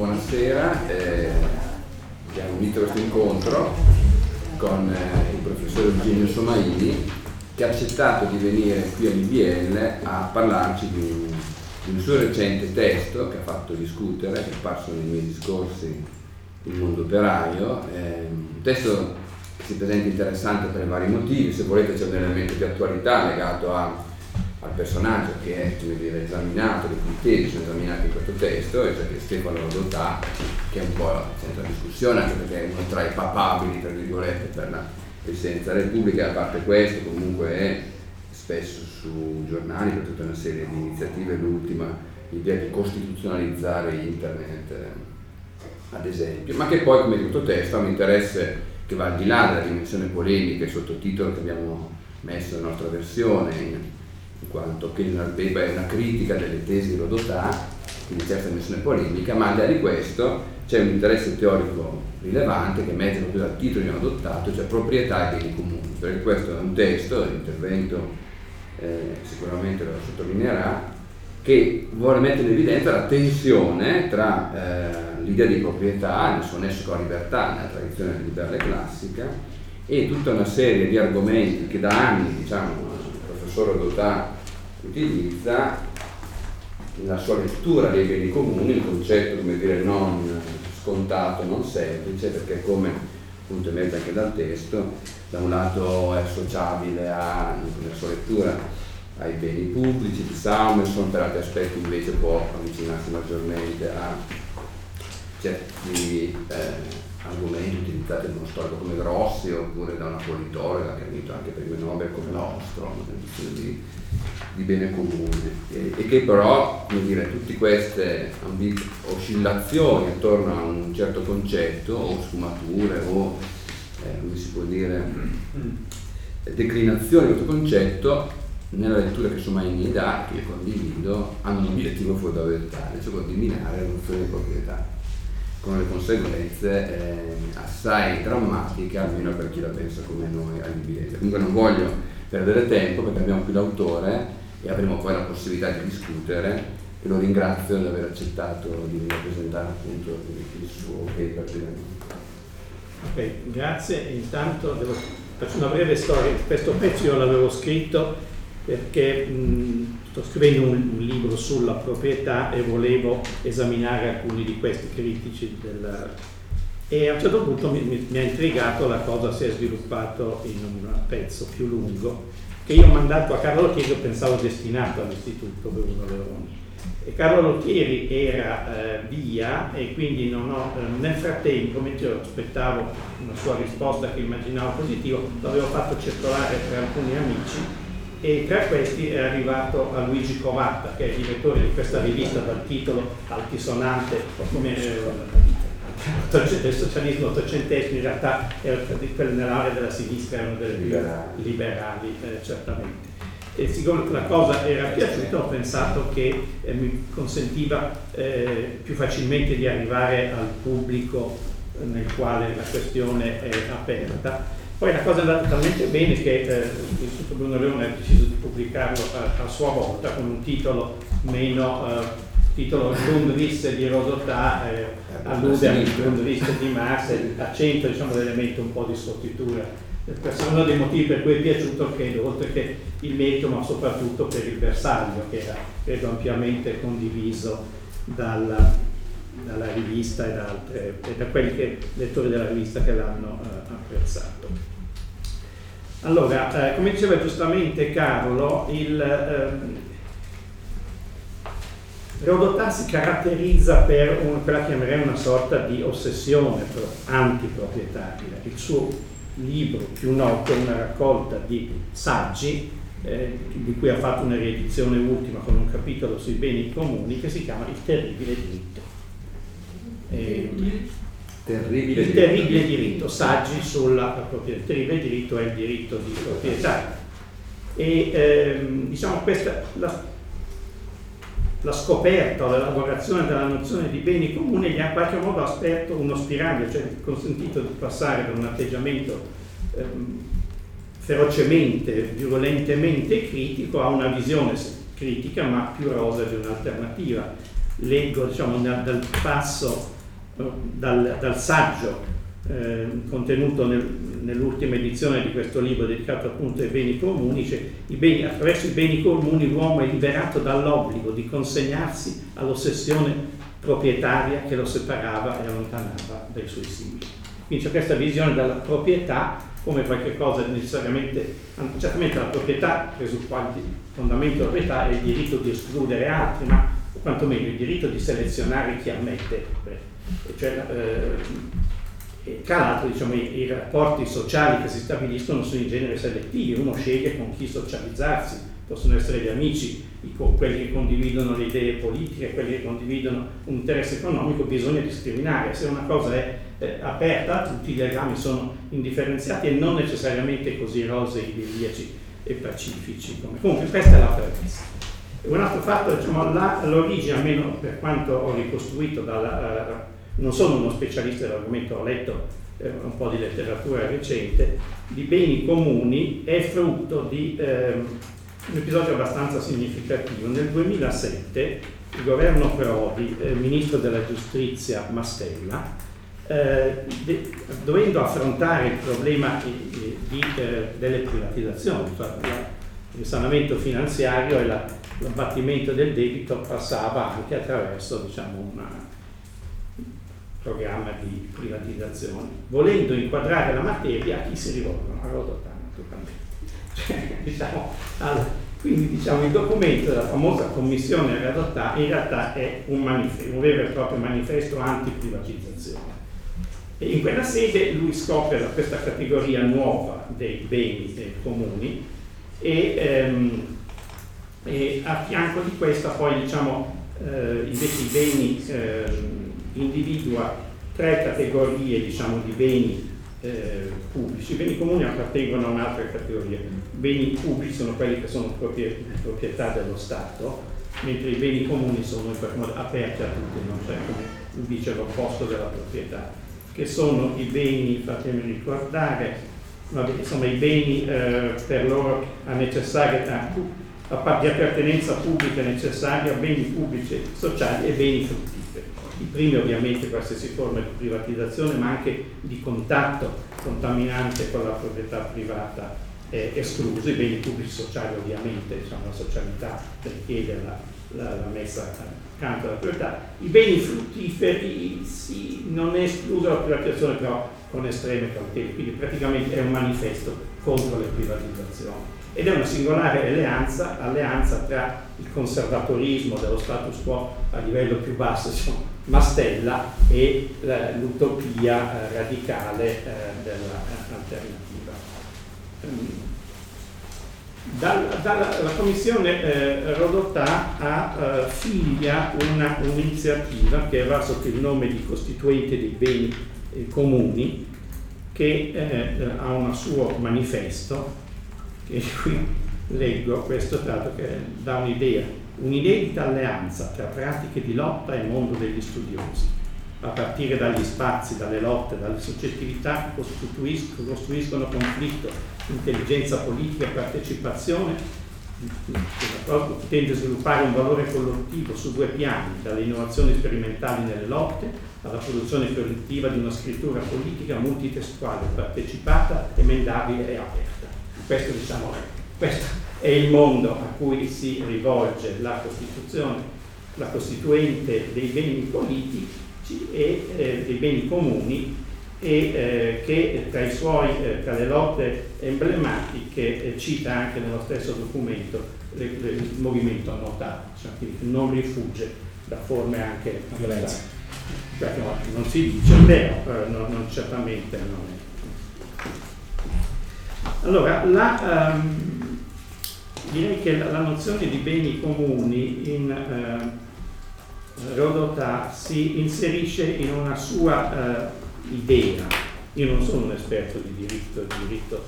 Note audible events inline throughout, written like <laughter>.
buonasera. Eh, abbiamo unito questo incontro con eh, il professor Eugenio Somaini che ha accettato di venire qui all'IBL a parlarci di un, di un, suo recente testo che ha fatto discutere, che è apparso nei miei discorsi Il mondo operaio, eh, un testo che si presenta interessante per vari motivi, se volete c'è un elemento di attualità legato a al personaggio che è dire, esaminato, i criteri sono esaminati in questo testo, e che Stefano Rodotà, che è un po' senza discussione, anche perché è uno tra i papabili, tra virgolette, per la presidenza Repubblica, a parte questo comunque è spesso su giornali per tutta una serie di iniziative, l'ultima l'idea di costituzionalizzare internet, ad esempio, ma che poi come tutto testo ha un interesse che va al di là della dimensione polemica e sottotitolo che abbiamo messo nella nostra versione in quanto che una, è una critica delle tesi di Rodotà, quindi certa dimensione polemica, ma al di là di questo c'è un interesse teorico rilevante che emerge proprio dal titolo che abbiamo adottato, cioè proprietà e beni comuni, perché questo è un testo, l'intervento eh, sicuramente lo sottolineerà, che vuole mettere in evidenza la tensione tra eh, l'idea di proprietà, nel suo nesso con la libertà, nella tradizione liberale classica, e tutta una serie di argomenti che da anni diciamo, Rodotà utilizza nella sua lettura dei beni comuni il concetto, come dire, non scontato, non semplice, perché come appunto emerge anche dal testo, da un lato è associabile a, nella sua lettura ai beni pubblici di Samuelson, per altri aspetti invece può avvicinarsi maggiormente a certi eh, argomenti utilizzati da uno storico come Grossi oppure da una politologa che ha vinto anche premio Nobel come nostro, di, di bene comune e, e, che però come dire, tutte queste oscillazioni attorno a un certo concetto o sfumature o eh, come si può dire <clears throat> declinazioni di questo concetto nella lettura che Somaini dà, che condivido, hanno un obiettivo fondamentale, cioè quello di minare la nozione di proprietà con le conseguenze eh, assai drammatiche, almeno per chi la pensa come noi all'IBL. Comunque non voglio perdere tempo perché abbiamo qui l'autore e avremo poi la possibilità di discutere e lo ringrazio di aver accettato di presentare appunto il suo paper. Ok, grazie. Intanto devo, faccio una breve storia. Questo pezzo io l'avevo scritto perché mh, sto scrivendo un, un, libro sulla proprietà e volevo esaminare alcuni di questi critici del, e a un certo punto mi, mi, mi, ha intrigato la cosa si è sviluppato in un pezzo più lungo che io ho mandato a Carlo Lottieri pensavo destinato all'istituto Bruno Leoni e Carlo Lottieri era eh, via e quindi non ho, eh, nel frattempo mentre io aspettavo una sua risposta che immaginavo positiva l'avevo fatto circolare per alcuni amici e tra questi è arrivato a Luigi Covatta che è il direttore di questa rivista dal titolo altisonante come eh, del socialismo ottocentesco in realtà nell'area della sinistra erano delle liberali, liberali eh, certamente. E siccome la cosa era piaciuta ho pensato che eh, mi consentiva eh, più facilmente di arrivare al pubblico nel quale la questione è aperta poi la cosa è andata talmente bene che eh, l'Istituto Bruno Leone ha deciso di pubblicarlo a, a sua volta con un titolo meno, eh, titolo Grundrisse di Rodotà, eh, allude al Grundrisse di Marx e accenta diciamo, l'elemento un po' di sottitura. Questo è uno dei motivi per cui è piaciuto, credo, oltre che il merito, ma soprattutto per il bersaglio, che era, credo, ampiamente condiviso dalla, dalla rivista e da, altre, e da quelli che, lettori della rivista che l'hanno eh, apprezzato. Allora, eh, come diceva giustamente Carlo, il ehm, Rodotà si caratterizza per un, quella che chiamerei una sorta di ossessione antiproprietaria. Il suo libro più noto è una raccolta di saggi eh, di cui ha fatto una riedizione ultima con un capitolo sui beni comuni che si chiama Il terribile diritto. Eh, terribile il terribile diritto. diritto, saggi sulla proprietà. Il terribile diritto è il diritto di proprietà. E ehm, diciamo questa, la, la scoperta o l'elaborazione della nozione di beni comuni gli ha in qualche modo aperto uno spiraglio, cioè consentito di passare da un atteggiamento ehm, ferocemente, virulentemente critico a una visione critica ma più rosa di un'alternativa leggo diciamo, dal passo, dal, dal saggio eh, contenuto nel, nell'ultima edizione di questo libro dedicato appunto ai beni comuni, cioè i beni, attraverso i beni comuni l'uomo è liberato dall'obbligo di consegnarsi all'ossessione proprietaria che lo separava e allontanava dai suoi simili. Quindi c'è questa visione della proprietà come qualcosa necessariamente, certamente la proprietà, preso quanti fondamento della proprietà è il diritto di escludere altri, ma quantomeno il diritto di selezionare chi ammette, cioè, eh, tra l'altro diciamo, i, i, rapporti sociali che si stabiliscono sono in genere selettivi, uno sceglie con chi socializzarsi, possono essere gli amici, quelli che condividono le idee politiche, quelli che condividono un interesse economico, bisogna discriminare. Se una cosa è eh, aperta, tutti i legami sono indifferenziati e non necessariamente così rosei, idilliaci e pacifici. Come. Comunque questa è la premessa. Un altro fatto, diciamo, la, l'origine, almeno per quanto ho ricostruito, dalla, uh, non sono uno specialista dell'argomento, ho letto uh, un po' di letteratura recente, di beni comuni è frutto di uh, un episodio abbastanza significativo. Nel 2007 il governo Prodi, eh, ministro della giustizia Mastella, eh, de, dovendo affrontare il problema di, di, eh, delle privatizzazioni, cioè il sanamento finanziario e la, l'abbattimento del debito passava anche attraverso diciamo, un programma di privatizzazione. Volendo inquadrare la materia, a chi si rivolgono? A Rodotà, naturalmente. Cioè, <laughs> diciamo, al, quindi diciamo, il documento della famosa commissione Rodotà in realtà è un, un vero e proprio manifesto anti-privatizzazione e in quella sede lui scopre questa categoria nuova dei beni dei comuni e, ehm, e, a fianco di questa poi diciamo eh, invece i beni eh, individua tre categorie diciamo di beni eh, pubblici. I beni comuni appartengono a un'altra categoria. I beni pubblici sono quelli che sono proprietà dello Stato, mentre i beni comuni sono aperti a tutti, non c'è come dice l'opposto della proprietà che sono i beni, fatemi ricordare, vabbè, insomma i beni eh, per loro a necessaria, di appartenenza pubblica necessaria, beni pubblici sociali e beni fruttiferi. I primi ovviamente qualsiasi forma di privatizzazione, ma anche di contatto contaminante con la proprietà privata eh, escluso, i beni pubblici sociali ovviamente, diciamo, la socialità richiede la, la, la messa accanto alla proprietà. I beni fruttiferi sì, non è esclusa la privatizzazione, però con estreme cautele, quindi praticamente è un manifesto contro le privatizzazioni. Ed è una singolare alleanza, alleanza tra il conservatorismo dello status quo a livello più basso, diciamo, Mastella, e l'utopia eh, radicale eh, dell'alternativa. Um, dal, dalla commissione eh, Rodotà ha eh, figlia una, un'iniziativa che va sotto il nome di Costituente dei beni eh, comuni che eh, ha un suo manifesto che qui leggo questo tratto che dà un'idea un'inedita alleanza tra pratiche di lotta e mondo degli studiosi a partire dagli spazi, dalle lotte, dalle soggettività che costruiscono, costruiscono conflitto, intelligenza politica e partecipazione, tende a sviluppare un valore collettivo su due piani, dalle innovazioni sperimentali nelle lotte alla produzione collettiva di una scrittura politica multitestuale, partecipata, emendabile e aperta. Questo, diciamo, questo è il mondo a cui si rivolge la Costituzione, la Costituente dei beni politici e eh, dei beni comuni e eh, che tra, i suoi, eh, tra le lotte emblematiche eh, cita anche nello stesso documento il movimento annotato, cioè, quindi non rifugge da forme anche violenza. Cioè, no, non si dice, però no, non, certamente non è. Allora, la, um, direi che la, la, nozione di beni comuni in uh, Rodotà si inserisce in una sua uh, idea. Io non sono un esperto di diritto, di diritto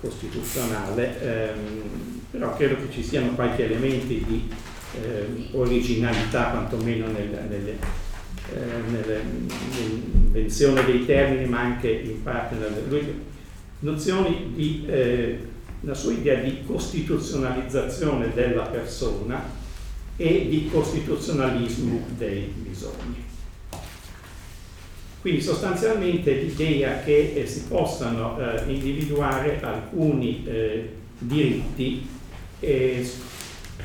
costituzionale, ehm, però credo che ci siano qualche elementi di eh, originalità, quantomeno nel, eh, nelle, nell'invenzione dei termini, ma anche in parte nelle nozioni di eh, la sua idea di costituzionalizzazione della persona e di costituzionalismo dei bisogni. Quindi sostanzialmente l'idea che eh, si possano eh, individuare alcuni eh, diritti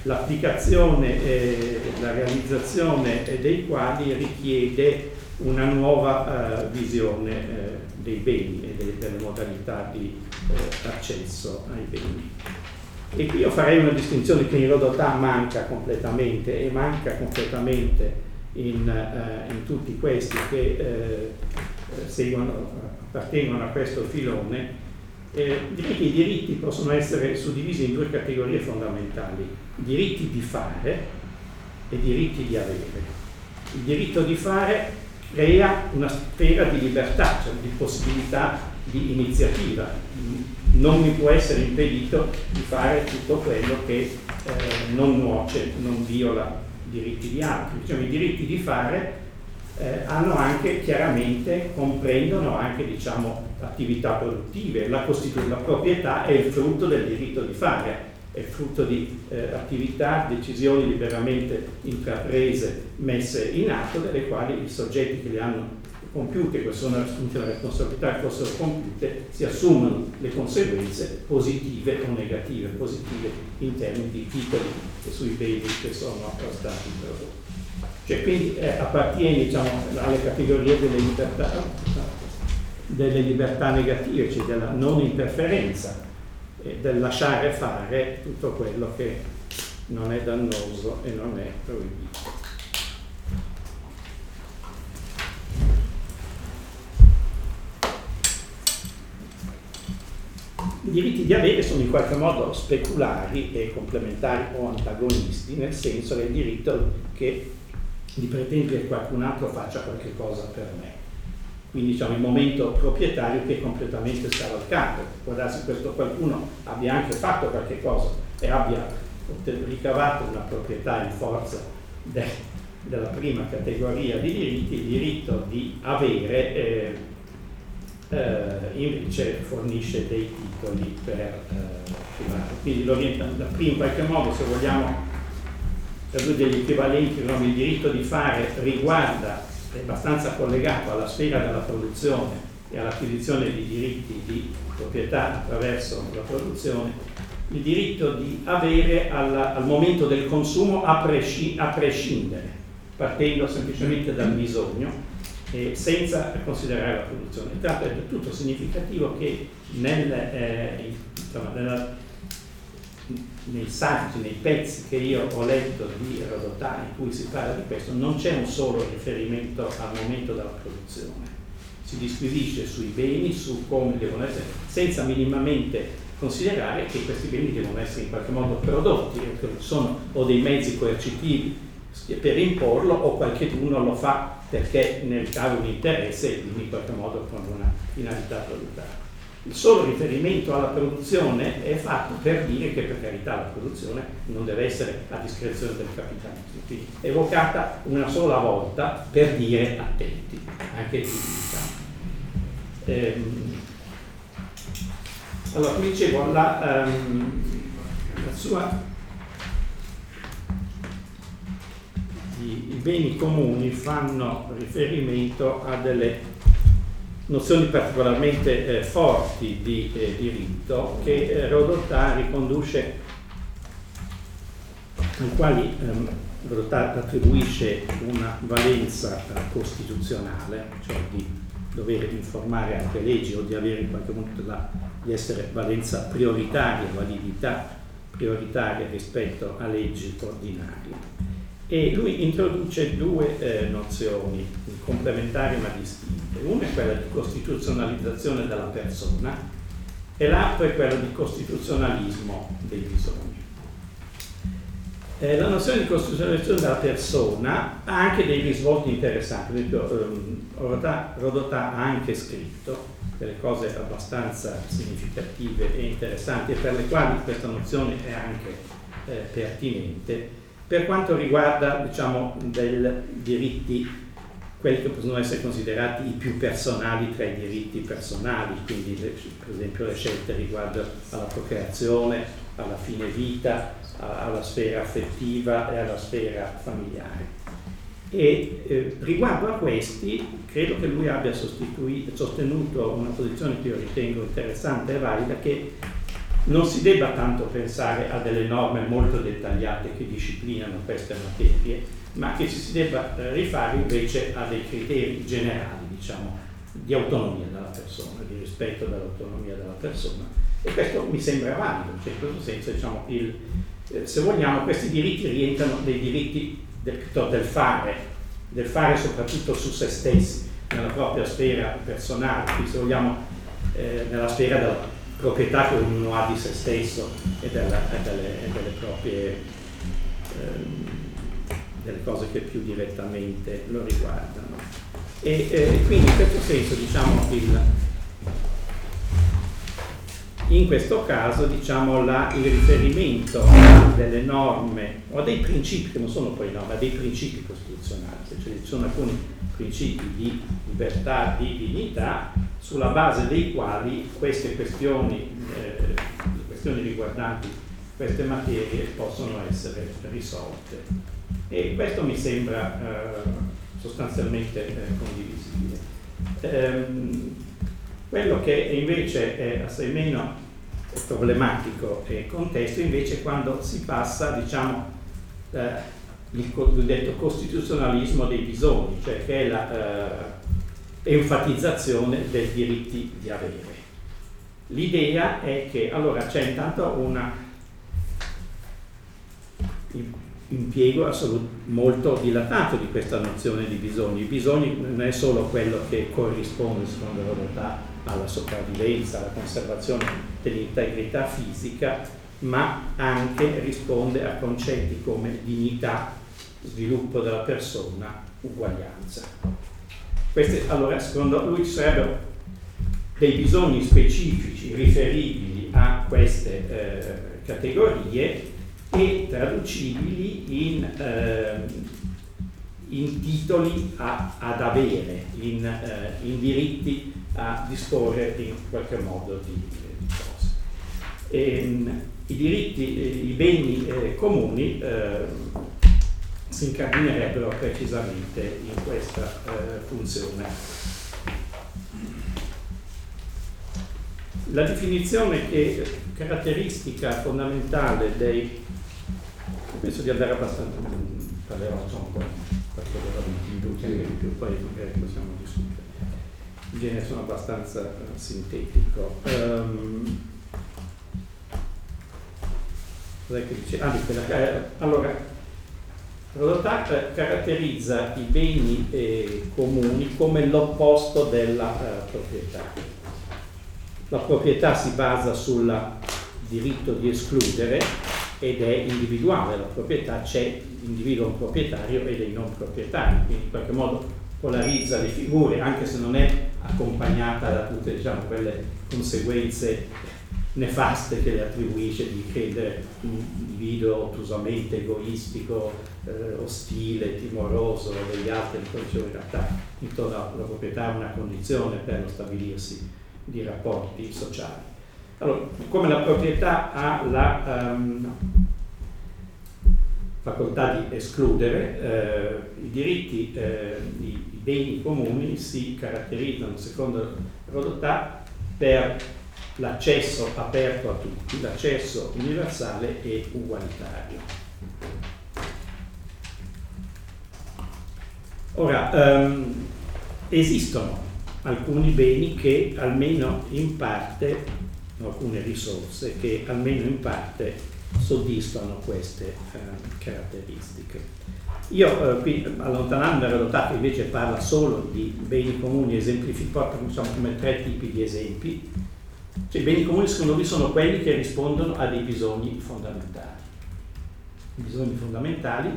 l'applicazione e la realizzazione dei quali richiede una nuova eh, visione eh, dei beni e de- delle modalità di eh, accesso ai beni. E qui io farei una distinzione che in Rodotà manca completamente e manca completamente in, eh, in tutti questi che eh, seguono, appartengono a questo filone. Eh, direi che i diritti possono essere suddivisi in due categorie fondamentali, diritti di fare e diritti di avere. Il diritto di fare crea una sfera di libertà, cioè di possibilità di iniziativa. Non mi può essere impedito di fare tutto quello che eh, non nuoce, non viola diritti di altri. Diciamo, I diritti di fare eh, hanno anche chiaramente, comprendono anche diciamo, attività produttive, la, la proprietà è il frutto del diritto di fare è frutto di eh, attività, decisioni liberamente intraprese, messe in atto, delle quali i soggetti che le hanno compiute, che sono assunte la responsabilità che fossero compiute, si assumono le conseguenze positive o negative, positive in termini di titoli e sui beni che sono stati prodotti. Cioè, quindi eh, appartiene diciamo, alle categorie delle libertà, delle libertà negative, cioè della non interferenza e del lasciare fare tutto quello che non è dannoso e non è proibito. I diritti di avere sono in qualche modo speculari e complementari o antagonisti, nel senso che è il diritto che, di pretendere che qualcun altro faccia qualche cosa per me quindi diciamo il momento proprietario che è completamente scavalcato. Può darsi che questo qualcuno abbia anche fatto qualche cosa e abbia ricavato una proprietà in forza de, della prima categoria di diritti, il diritto di avere eh, invece fornisce dei titoli per eh, privati. Quindi l'orientamento, in qualche modo, se vogliamo, due degli equivalenti, il diritto di fare riguarda è abbastanza collegato alla sfera della produzione e all'acquisizione di diritti di proprietà attraverso la produzione, il diritto di avere alla, al momento del consumo a, presci, a, prescindere, partendo semplicemente dal bisogno e senza considerare la produzione. L'altro è del tutto significativo che nel, eh, insomma, nella nei saggi, nei pezzi che io ho letto di Rodotà in cui si parla di questo, non c'è un solo riferimento al momento della produzione. Si disquisisce sui beni, su come devono essere, senza minimamente considerare che questi beni devono essere in qualche modo prodotti, sono o dei mezzi coercitivi per imporlo o qualcuno lo fa perché nel caso un interesse in qualche modo con una finalità produttiva il solo riferimento alla produzione è fatto per dire che per carità la produzione non deve essere a discrezione del capitalismo, quindi evocata una sola volta per dire attenti, anche qui diciamo. Ehm, allora, come dicevo, la, um, la sua, i, i beni comuni fanno riferimento a delle nozioni particolarmente eh, forti di eh, diritto che eh, Rodotà riconduce, ai quali ehm, Rodotà attribuisce una valenza costituzionale, cioè di dover informare altre leggi o di avere in qualche modo la, di essere valenza prioritaria, validità prioritaria rispetto a leggi ordinarie e lui introduce due eh, nozioni complementari ma distinte. Una è quella di costituzionalizzazione della persona e l'altra è quella di costituzionalismo dei bisogni. Eh, la nozione di costituzionalizzazione della persona ha anche dei risvolti interessanti, per esempio ehm, Rodotà ha anche scritto delle cose abbastanza significative e interessanti e per le quali questa nozione è anche eh, pertinente per quanto riguarda diciamo, dei diritti, quelli che possono essere considerati i più personali tra i diritti personali, quindi le, per esempio le scelte riguardo alla procreazione alla fine vita, alla sfera affettiva e alla sfera familiare. E eh, riguardo a questi, credo che lui abbia sostenuto una posizione che io ritengo interessante e valida, che non si debba tanto pensare a delle norme molto dettagliate che disciplinano queste materie, ma che ci si debba eh, rifare invece a dei criteri generali, diciamo, di autonomia della persona, di rispetto dell'autonomia della persona. E questo mi sembra valido, cioè in questo senso, diciamo, il, eh, se vogliamo, questi diritti rientrano nei diritti del, del fare, del fare soprattutto su se stessi, nella propria sfera personale, quindi se vogliamo eh, nella sfera della proprietà che ognuno ha di se stesso e, della, e, delle, e delle, proprie ehm, delle cose che più direttamente lo riguardano. E eh, quindi in questo senso diciamo il, in questo caso diciamo, la, il riferimento delle norme o dei principi che non sono poi norme, ma dei principi costituzionali, cioè ci sono alcuni principi di libertà, di dignità, sulla base dei quali queste questioni, eh, questioni riguardanti queste materie possono essere risolte. E questo mi sembra eh, sostanzialmente eh, condivisibile. Ehm, quello che invece è assai meno problematico e contesto invece quando si passa diciamo, eh, il cosiddetto costituzionalismo dei bisogni, cioè che è la eh, dei diritti di avere. L'idea è che allora c'è intanto un impiego molto dilatato di questa nozione di bisogni. I bisogni non è solo quello che corrisponde secondo la volontà alla sopravvivenza, alla conservazione dell'integrità fisica, ma anche risponde a concetti come dignità, sviluppo della persona, uguaglianza. Queste, allora, secondo lui ci sarebbero dei bisogni specifici riferibili a queste eh, categorie e traducibili in, eh, in titoli a, ad avere, in, eh, in diritti a disporre in qualche modo di, di cose. E, ehm, I diritti, eh, i beni eh, comuni eh, si incardinerebbero precisamente in questa eh, funzione. La definizione che caratteristica fondamentale dei penso di andare abbastanza parlerò po' qualche più poi magari possiamo discutere in genere sono abbastanza uh, sintetico. Um, che dice? Ah, eh, allora, Rodotà caratterizza i beni eh, comuni come l'opposto della uh, proprietà. La proprietà si basa sul diritto di escludere ed è individuale, la proprietà c'è individuo proprietario e dei non proprietari, quindi in qualche modo polarizza le figure, anche se non è accompagnata da tutte diciamo, quelle conseguenze nefaste che le attribuisce di credere un individuo ottusamente egoistico, eh, ostile, timoroso degli altri, in realtà intorno alla proprietà è una condizione per lo stabilirsi di rapporti sociali. Allora, come la proprietà ha la um, facoltà di escludere, eh, i diritti, eh, i, beni comuni si caratterizzano, secondo Rodotà, per l'accesso aperto a tutti, l'accesso universale e ugualitario. Ora, ehm, esistono alcuni beni che almeno in parte, alcune risorse che almeno in parte soddisfano queste eh, caratteristiche. Io eh, qui allontanando ero notato invece parla solo di beni comuni esemplificati diciamo, come tre tipi di esempi. Cioè, I beni comuni secondo lui sono quelli che rispondono a dei bisogni fondamentali. I bisogni fondamentali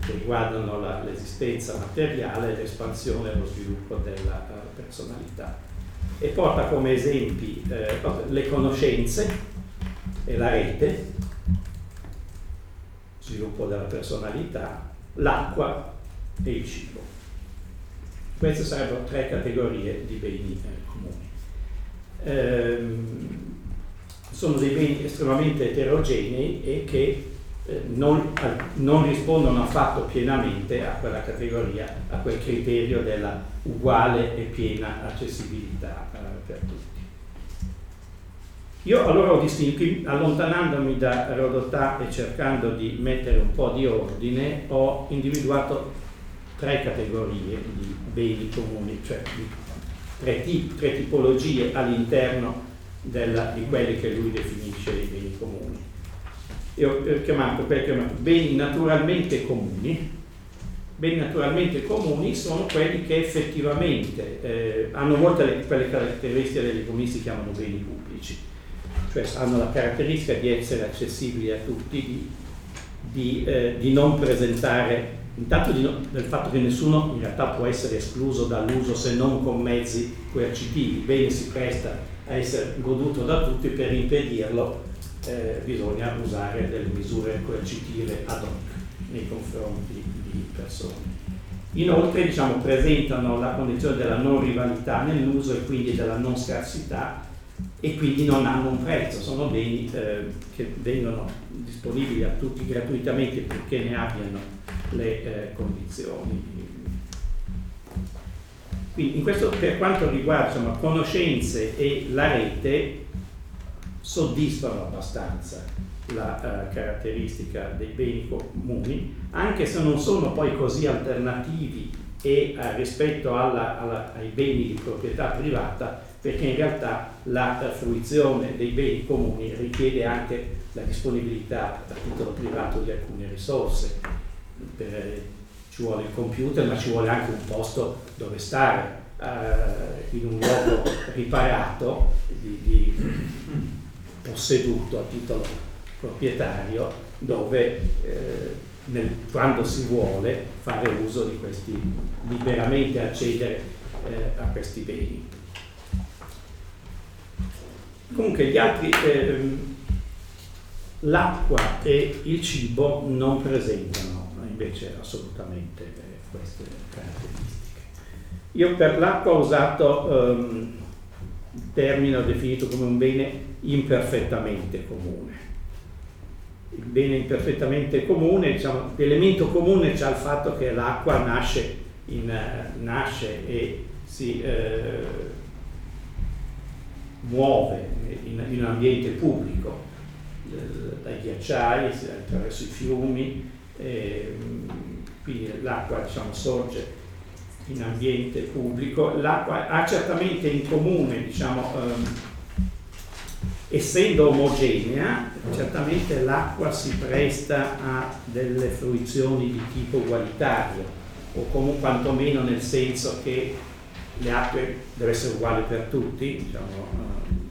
che riguardano la, l'esistenza materiale, l'espansione e lo sviluppo della uh, personalità. E porta come esempi eh, le conoscenze e la rete, sviluppo della personalità, l'acqua e il cibo. Queste sarebbero tre categorie di beni eh. Ehm, sono dei beni estremamente eterogenei e che eh, non, non, rispondono affatto pienamente a quella categoria, a quel criterio della uguale e piena accessibilità eh, per tutti. Io allora ho distinto, allontanandomi da Rodotà e cercando di mettere un po' di ordine, ho individuato tre categorie di beni comuni, cioè tre, tip, tre tipologie all'interno della, di quelli che lui definisce i beni comuni. Io ho chiamato, chiamato beni naturalmente comuni. Beni naturalmente comuni sono quelli che effettivamente eh, hanno molte le, quelle caratteristiche che gli economisti chiamano beni pubblici, cioè hanno la caratteristica di essere accessibili a tutti, di, di, eh, di non presentare intanto no, del fatto che nessuno in realtà può essere escluso dall'uso se non con mezzi coercitivi, bene si presta a essere goduto da tutti, per impedirlo eh, bisogna usare delle misure coercitive ad hoc nei confronti di persone. Inoltre diciamo, presentano la condizione della non rivalità nell'uso e quindi della non scarsità e quindi non hanno un prezzo, sono beni eh, che vengono disponibili a tutti gratuitamente perché ne abbiano le eh, condizioni. Quindi in questo, per quanto riguarda insomma, conoscenze e la rete, soddisfano abbastanza la uh, caratteristica dei beni comuni, anche se non sono poi così alternativi e, uh, rispetto alla, alla, ai beni di proprietà privata, perché in realtà la uh, fruizione dei beni comuni richiede anche la disponibilità a titolo privato di alcune risorse. Per, ci vuole il computer, ma ci vuole anche un posto dove stare, eh, in un luogo riparato, di, di, posseduto a titolo proprietario, dove eh, nel, quando si vuole fare uso di questi, liberamente accedere eh, a questi beni. Comunque gli altri, ehm, l'acqua e il cibo non presentano invece assolutamente eh, queste caratteristiche. Io per l'acqua ho usato um, il termine, definito come un bene imperfettamente comune. Il bene imperfettamente comune, diciamo, l'elemento comune c'è il fatto che l'acqua nasce, in, nasce e si uh, muove in, in, un ambiente pubblico, dai ghiacciai, attraverso i fiumi, eh, quindi l'acqua diciamo, sorge in ambiente pubblico, l'acqua ha certamente in comune, diciamo, ehm, essendo omogenea, certamente l'acqua si presta a delle fruizioni di tipo ugualitario, o comunque quantomeno nel senso che le acque deve essere uguali per tutti, diciamo, si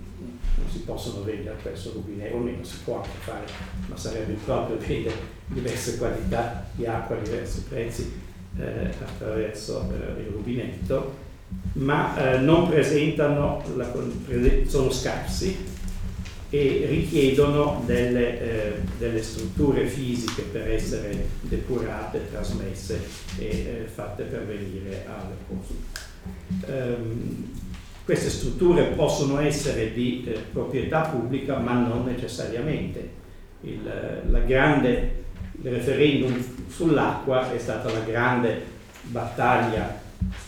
possono vendere presso rubinetto, o meno si può anche fare, ma sarebbe proprio vendere diverse qualità di acqua a diversi prezzi eh, attraverso eh, il rubinetto, ma eh, non presentano, la, sono scarsi e richiedono delle, eh, delle, strutture fisiche per essere depurate, trasmesse e eh, fatte pervenire al consumo. Um, queste strutture possono essere di eh, proprietà pubblica, ma non necessariamente. Il, la grande il referendum sull'acqua è stata la grande battaglia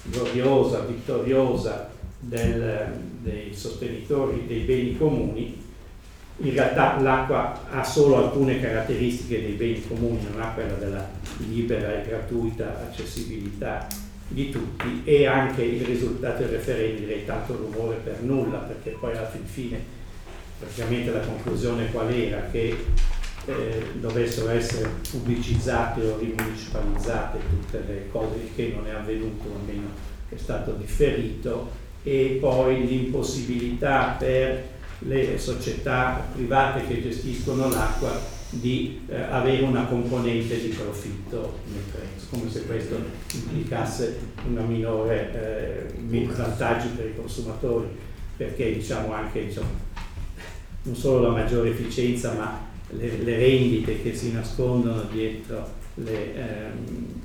gloriosa, vittoriosa del, dei sostenitori dei beni comuni. In realtà l'acqua ha solo alcune caratteristiche dei beni comuni, non ha quella della libera e gratuita accessibilità di tutti e anche il risultato del referendum direi tanto rumore per nulla perché poi alla fine praticamente la conclusione qual era? Che eh, dovessero essere pubblicizzate o rimunicipalizzate tutte le cose che non è avvenuto, almeno è stato differito, e poi l'impossibilità per le società private che gestiscono l'acqua di eh, avere una componente di profitto nel prezzo, come se questo implicasse una minore eh, vantaggi per i consumatori, perché diciamo anche diciamo, non solo la maggiore efficienza, ma le, le rendite che si nascondono dietro le, ehm,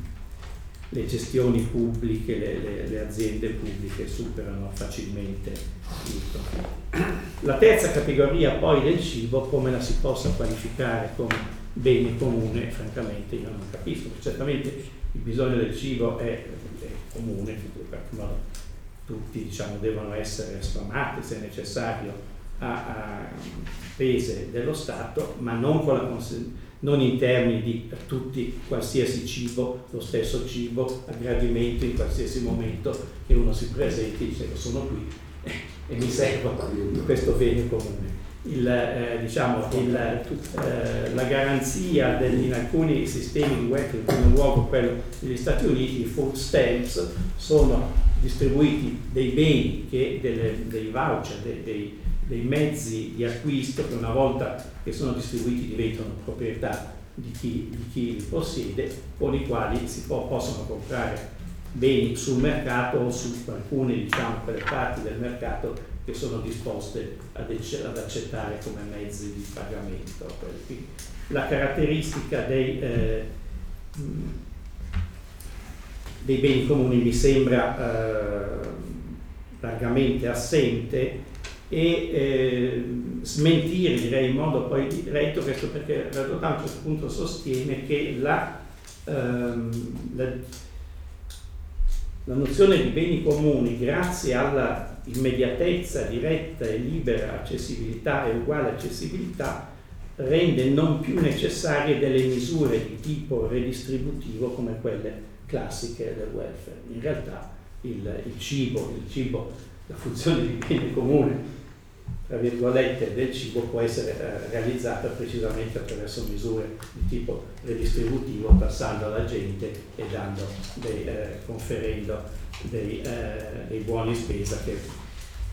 le gestioni pubbliche, le, le, le, aziende pubbliche superano facilmente il profitto. La terza categoria poi del cibo, come la si possa qualificare come bene comune, francamente io non capisco. Certamente il bisogno del cibo è, è comune, tutti diciamo, devono essere sfamati se necessario a, a spese dello Stato, ma non, non, in termini di tutti qualsiasi cibo, lo stesso cibo, a gradimento in qualsiasi momento che uno si presenti e dice sono qui e mi servo di questo bene comune. Il, eh, diciamo, il, eh, la garanzia del, in alcuni sistemi di welfare, in primo luogo quello degli Stati Uniti, i food stamps sono distribuiti dei beni, che, delle, dei voucher, dei, dei, dei, mezzi di acquisto che una volta che sono distribuiti diventano proprietà di chi, di chi li possiede, con i quali si può, possono comprare beni sul mercato o su alcune diciamo, parti del mercato che sono disposte ad, ad accettare come mezzi di pagamento. Quindi la caratteristica dei, eh, dei, beni comuni mi sembra eh, largamente assente e eh, smentire direi in modo poi diretto questo perché Radotan a un certo punto sostiene che la, ehm, la la nozione di beni comuni, grazie alla immediatezza, diretta e libera accessibilità e uguale accessibilità, rende non più necessarie delle misure di tipo redistributivo come quelle classiche del welfare. In realtà il, il cibo, il cibo, la funzione di bene comune tra virgolette, del cibo può essere eh, realizzata precisamente attraverso misure di tipo redistributivo, passando alla gente e dando dei, eh, conferendo dei, eh, dei, buoni spesa che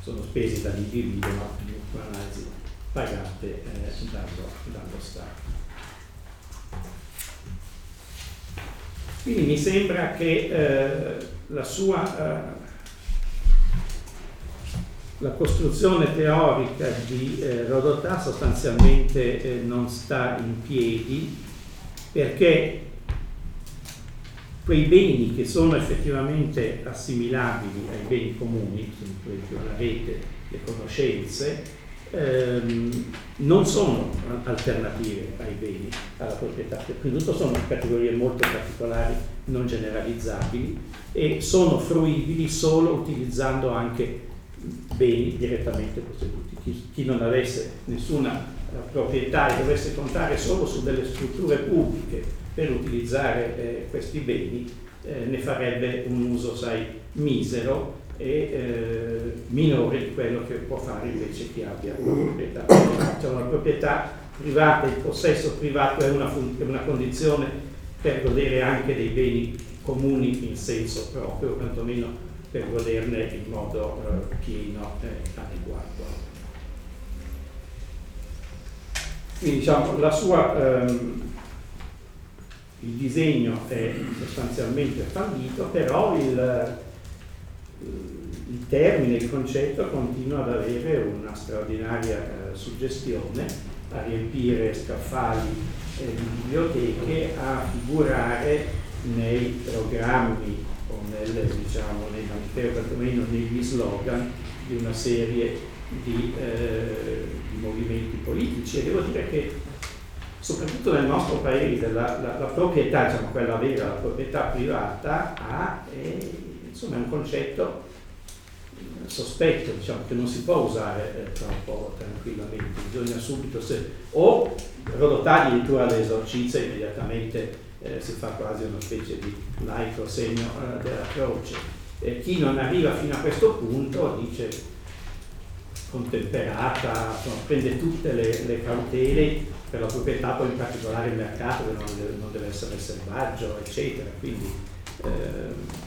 sono spesi dall'individuo, ma in analisi pagate eh, dallo, dallo Stato. Quindi mi sembra che eh, la sua eh, la costruzione teorica di eh, Rodotà sostanzialmente eh, non sta in piedi perché quei beni che sono effettivamente assimilabili ai beni comuni, per esempio la rete, le conoscenze, ehm, non sono alternative ai beni, alla proprietà. Prima di tutto sono categorie molto particolari, non generalizzabili e sono fruibili solo utilizzando anche beni direttamente posseduti. Chi, chi non avesse nessuna proprietà e dovesse contare solo su delle strutture pubbliche per utilizzare eh, questi beni, eh, ne farebbe un uso, sai, misero e eh, minore di quello che può fare invece chi abbia una proprietà. Cioè una proprietà privata, il possesso privato è una, fun- è una condizione per godere anche dei beni comuni in senso proprio, quantomeno per goderne in modo eh, pieno e adeguato. Quindi diciamo, la sua, ehm, il disegno è sostanzialmente fallito, però il, il termine, il concetto continua ad avere una straordinaria eh, suggestione, a riempire scaffali e biblioteche, a figurare nei programmi nel, diciamo, nei manifesti, quantomeno negli slogan di una serie di, eh, di, movimenti politici. E devo dire che soprattutto nel nostro paese la, la, la proprietà, diciamo quella vera, la proprietà privata, ha, è, insomma, è un concetto eh, sospetto, diciamo, che non si può usare eh, troppo tranquillamente, bisogna subito se, o rodotare addirittura l'esorcizia immediatamente eh, si fa quasi una specie di laico segno eh, della croce. E chi non arriva fino a questo punto dice contemperata, insomma, prende tutte le, le, cautele per la proprietà, poi in particolare il mercato che non deve, non deve essere selvaggio, eccetera. Quindi, eh,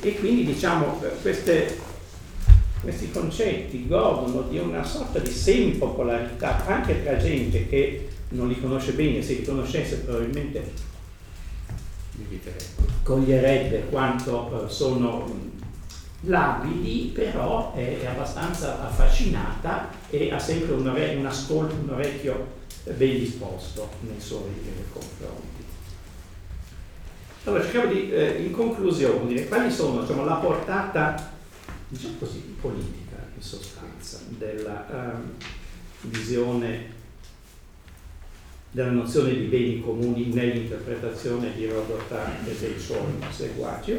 e quindi diciamo queste, questi concetti godono di una sorta di semi-popolarità anche tra gente che non li conosce bene, se li conoscesse probabilmente coglierebbe quanto eh, sono labili, però è, abbastanza affascinata e ha sempre un, ore- un ascolto, un orecchio ben disposto nei suoi eh, confronti. Allora cerchiamo di, eh, in conclusione, dire quali sono diciamo, la portata diciamo così, politica in sostanza, della um, visione della nozione di beni comuni nell'interpretazione di Rodotà e dei suoi seguaci.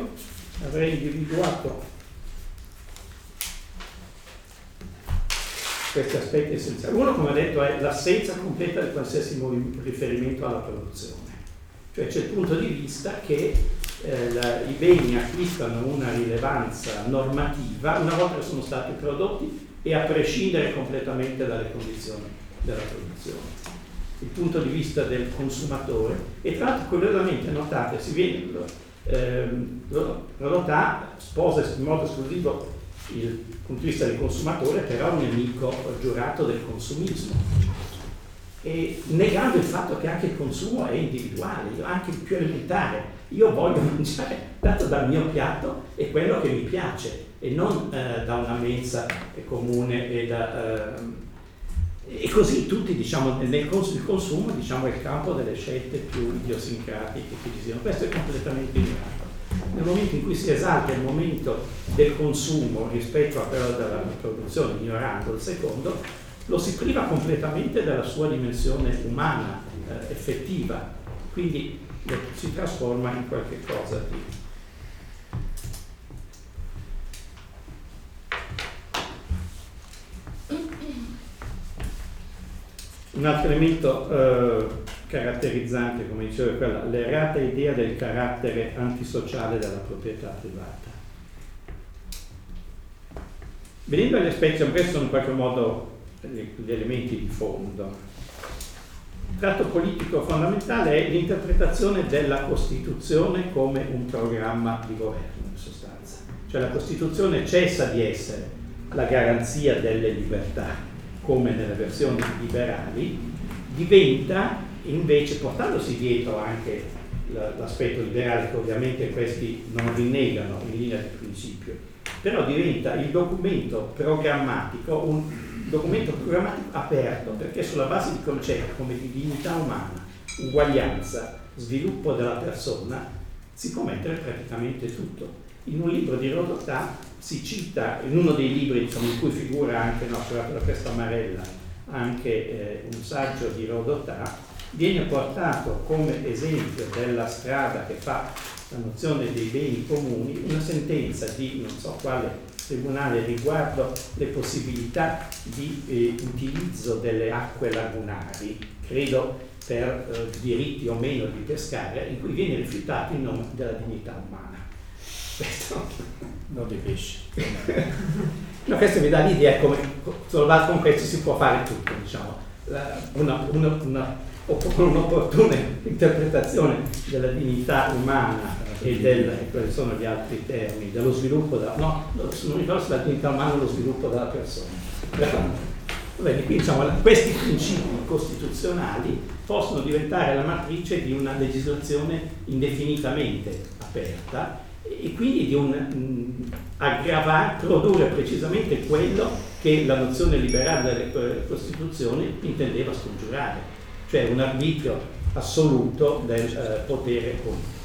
Avrei individuato questi aspetti essenziali. Uno, come ho detto, è l'assenza completa di qualsiasi riferimento alla produzione. Cioè c'è il punto di vista che eh, la, i beni acquistano una rilevanza normativa una volta che sono stati prodotti e a prescindere completamente dalle condizioni della produzione. Il punto di vista del consumatore e tra l'altro curiosamente notate si viene ehm, Rodotà sposa in modo esclusivo il punto di vista del consumatore però un nemico giurato del consumismo e negando il fatto che anche il consumo è individuale, anche il più elementare. Io voglio <laughs> mangiare dato dal mio piatto e quello che mi piace e non eh, da una mensa comune e, da, eh, e così tutti diciamo nel cons- il consumo diciamo, è il campo delle scelte più idiosincratiche che ci siano. Questo è completamente ignorato. Nel momento in cui si esalta il momento del consumo rispetto a quello della produzione, ignorando il secondo, lo si priva completamente della sua dimensione umana, eh, effettiva, quindi si trasforma in qualche cosa di... Un altro elemento eh, caratterizzante, come dicevo, è quella l'errata idea del carattere antisociale della proprietà privata. Venendo agli aspetti, questo sono in qualche modo gli elementi di fondo. Il tratto politico fondamentale è l'interpretazione della Costituzione come un programma di governo, in sostanza. Cioè la Costituzione cessa di essere la garanzia delle libertà, come nelle versioni liberali, diventa invece, portandosi dietro anche l'aspetto liberale, che ovviamente questi non rinnegano in linea di principio, però diventa il documento programmatico un documento programmatico aperto, perché sulla base di concetti come di dignità umana, uguaglianza, sviluppo della persona, si può mettere praticamente tutto. In un libro di Rodotà si cita, in uno dei libri insomma, in cui figura anche no, la Festa Amarella, anche eh, un saggio di Rodotà, viene portato come esempio della strada che fa la nozione dei beni comuni una sentenza di non so quale tribunale riguardo le possibilità di eh, utilizzo delle acque lagunari, credo per eh, diritti o meno di pescare, in cui viene rifiutato in nome della dignità umana. Questo non di pesci. <laughs> no, questo mi dà l'idea come con questo si può fare tutto, diciamo. Una, una, una, un'opportuna interpretazione della dignità umana e del, quali sono gli altri termini, dello sviluppo, della, no, non ricordo se la dignità umana o lo sviluppo della persona. Bene, quindi diciamo, questi principi costituzionali possono diventare la matrice di una legislazione indefinitamente aperta e quindi di un mh, aggravare, <laughs> produrre precisamente quello che la nozione liberale delle Costituzioni intendeva scongiurare, cioè un arbitrio assoluto del eh, potere politico.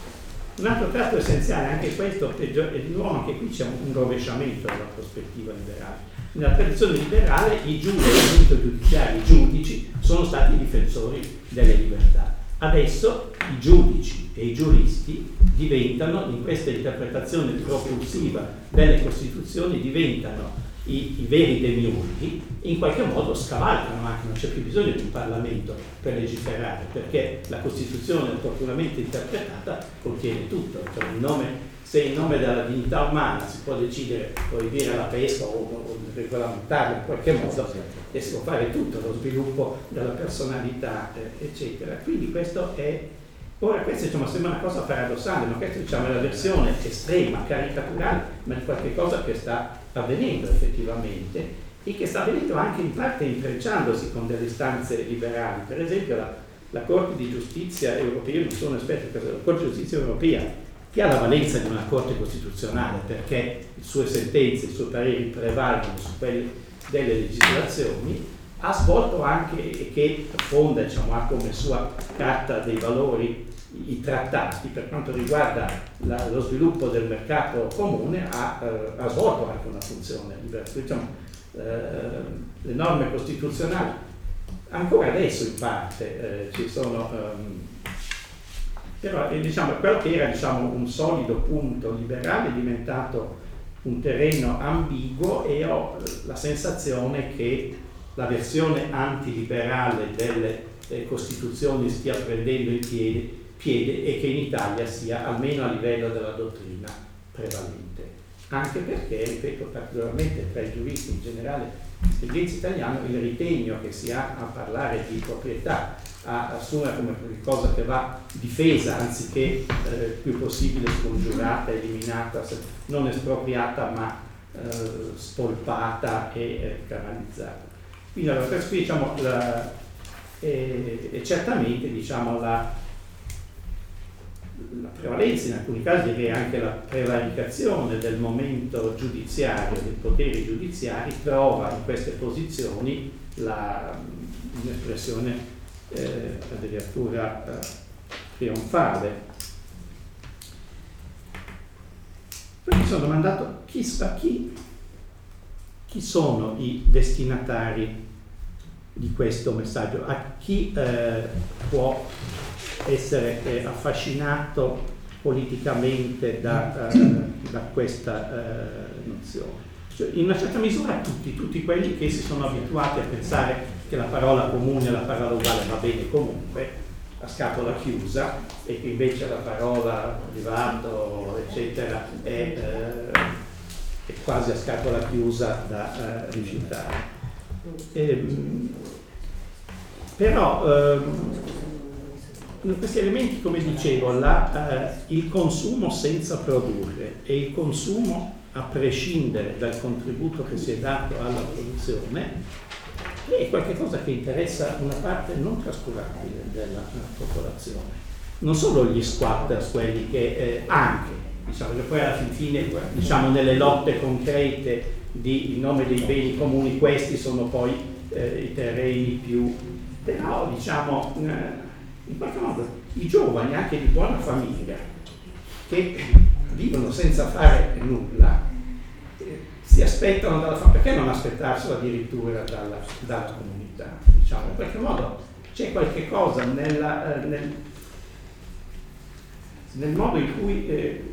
Un altro tratto essenziale, anche questo, e di nuovo anche qui c'è un rovesciamento della prospettiva liberale. Nella tradizione liberale i giudici, i giudici sono stati difensori delle libertà. Adesso i giudici e i giuristi diventano, in questa interpretazione propulsiva delle Costituzioni, diventano i, i veri demiurghi, in qualche modo scavalcano anche, non c'è più bisogno di un Parlamento per legiferare, perché la Costituzione opportunamente interpretata contiene tutto, cioè in nome, se in nome della dignità umana si può decidere proibire la pesca o, o regolamentarla in qualche modo, e si può fare tutto, lo sviluppo della personalità, eh, eccetera. Quindi questo è Ora questa diciamo, sembra una cosa paradossale, ma questa diciamo, è la versione estrema, caricaturale, ma di qualche cosa che sta avvenendo effettivamente e che sta avvenendo anche in parte intrecciandosi con delle istanze liberali. Per esempio la, la Corte di Giustizia europea, io non sono esperto, la Corte di Giustizia europea, che ha la valenza di una Corte Costituzionale perché le sue sentenze, i suoi pareri prevalgono su quelli delle legislazioni, ha svolto anche e che fonda, diciamo, ha come sua carta dei valori i trattati per quanto riguarda la, lo sviluppo del mercato comune ha, eh, ha, svolto anche una funzione diversa. Diciamo, eh, le norme costituzionali ancora adesso in parte eh, ci sono, ehm, però eh, diciamo, quello che era diciamo, un solido punto liberale è diventato un terreno ambiguo e ho la sensazione che la versione antiliberale delle Costituzioni stia prendendo in piede piede e che in Italia sia, almeno a livello della dottrina, prevalente. Anche perché, ripeto, particolarmente tra i giuristi in generale del diritto italiano, il ritegno che si ha a parlare di proprietà, a assumere come cosa che va difesa anziché eh, più possibile scongiurata, eliminata, non espropriata ma eh, spolpata e eh, canalizzata. Quindi allora, questo diciamo, la, e, certamente diciamo, la, la prevalenza, in alcuni casi direi anche la prevaricazione del momento giudiziario, dei poteri giudiziari, trova in queste posizioni la, un'espressione eh, addirittura eh, trionfale. Poi mi sono domandato chi, chi, chi sono i destinatari di questo messaggio, a chi eh, può essere eh, affascinato politicamente da, eh, da questa eh, nozione. Cioè, in una certa misura tutti, tutti quelli che si sono abituati a pensare che la parola comune e la parola uguale va bene comunque, a scatola chiusa, e che invece la parola privato, eccetera, è, eh, è quasi a scatola chiusa da eh, rifiutare. Ehm, però ehm, questi elementi, come dicevo, la, eh, il consumo senza produrre e il consumo a prescindere dal contributo che si è dato alla produzione è qualcosa che interessa una parte non trascurabile della popolazione. Non solo gli squatters, quelli che eh, anche, diciamo che poi alla fin fine, diciamo, nelle lotte concrete di, in nome dei beni comuni, questi sono poi eh, i terreni più, però diciamo eh, in qualche modo i giovani anche di buona famiglia che vivono senza fare nulla eh, si aspettano dalla famiglia, perché non aspettarselo addirittura dalla, dalla comunità? Diciamo, in qualche modo c'è qualche cosa nella, eh, nel, nel, modo in cui eh,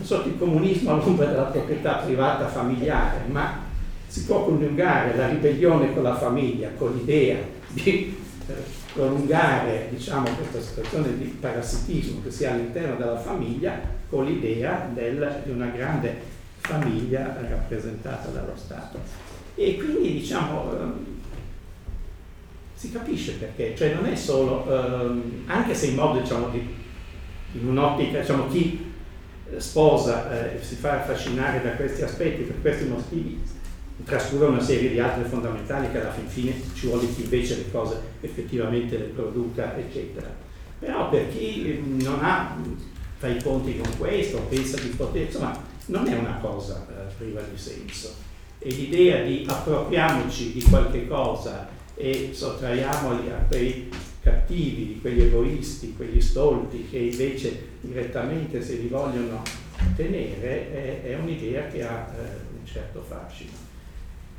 sotto il comunismo all'ombra della proprietà privata familiare, ma si può coniugare la ribellione con la famiglia, con l'idea di eh, prolungare diciamo, questa situazione di parassitismo che si ha all'interno della famiglia con l'idea del, di una grande famiglia rappresentata dallo Stato. E quindi diciamo, ehm, si capisce perché, cioè non è solo, ehm, anche se in modo diciamo, di, in un'ottica, diciamo, chi sposa eh, si fa affascinare da questi aspetti per questi motivi trascura una serie di altre fondamentali che alla fin fine ci vuole chi invece le cose effettivamente le produca, eccetera. Però per chi non ha fa i conti con questo, pensa di poter, insomma, non è una cosa eh, priva di senso. E l'idea di appropriamoci di qualche cosa e sottraiamoli a quei cattivi, di quegli egoisti, quegli stolti che invece direttamente se li vogliono tenere, è, è un'idea che ha eh, un certo fascino.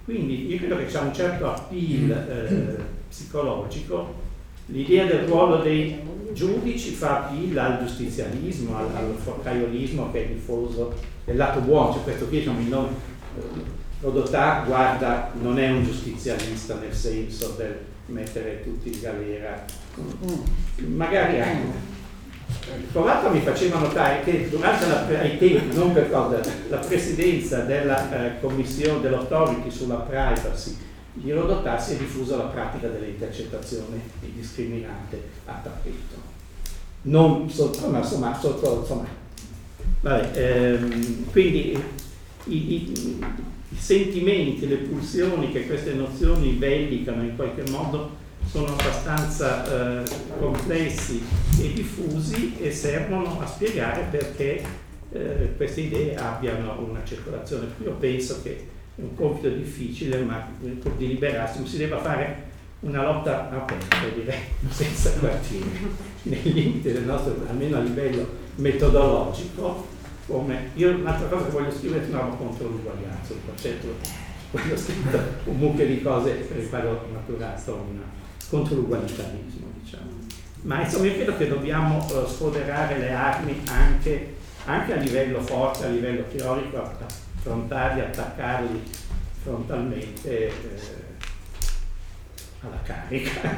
Quindi io credo che c'è un certo appeal eh, psicologico, l'idea del ruolo dei giudici fa appeal al giustizialismo, al, al forcaiolismo che è diffuso nel lato buono, cioè questo qui diciamo, il nome, eh, Rodotà guarda, non è un giustizialista nel senso del mettere tutti in galera, magari anche Provato mi faceva notare che durante la, ai tempi, non per cosa, la presidenza della eh, commissione dell'autority sulla privacy di Rodotà si è diffusa la pratica delle intercettazioni indiscriminate a tappeto. Non sotto, ma insomma, sotto, insomma. Vabbè, ehm, quindi i, i, i sentimenti, le pulsioni che queste nozioni bellicano in qualche modo sono abbastanza eh, complessi e diffusi e servono a spiegare perché eh, queste idee abbiano una circolazione. Io penso che è un compito difficile, ma pur di liberarsi si deve fare una lotta aperta, direi, <laughs> senza quartiere, nei limiti del nostro, almeno a livello metodologico, come io un'altra cosa che voglio scrivere è una contro l'uguaglianza, un concetto, voglio scritto un mucchio di cose riguardo maturato, una, contro l'ugualitarismo, diciamo. Ma insomma io credo che dobbiamo uh, sfoderare le armi anche, anche, a livello forte, a livello teorico, affrontarli, attaccarli frontalmente. Eh, alla carica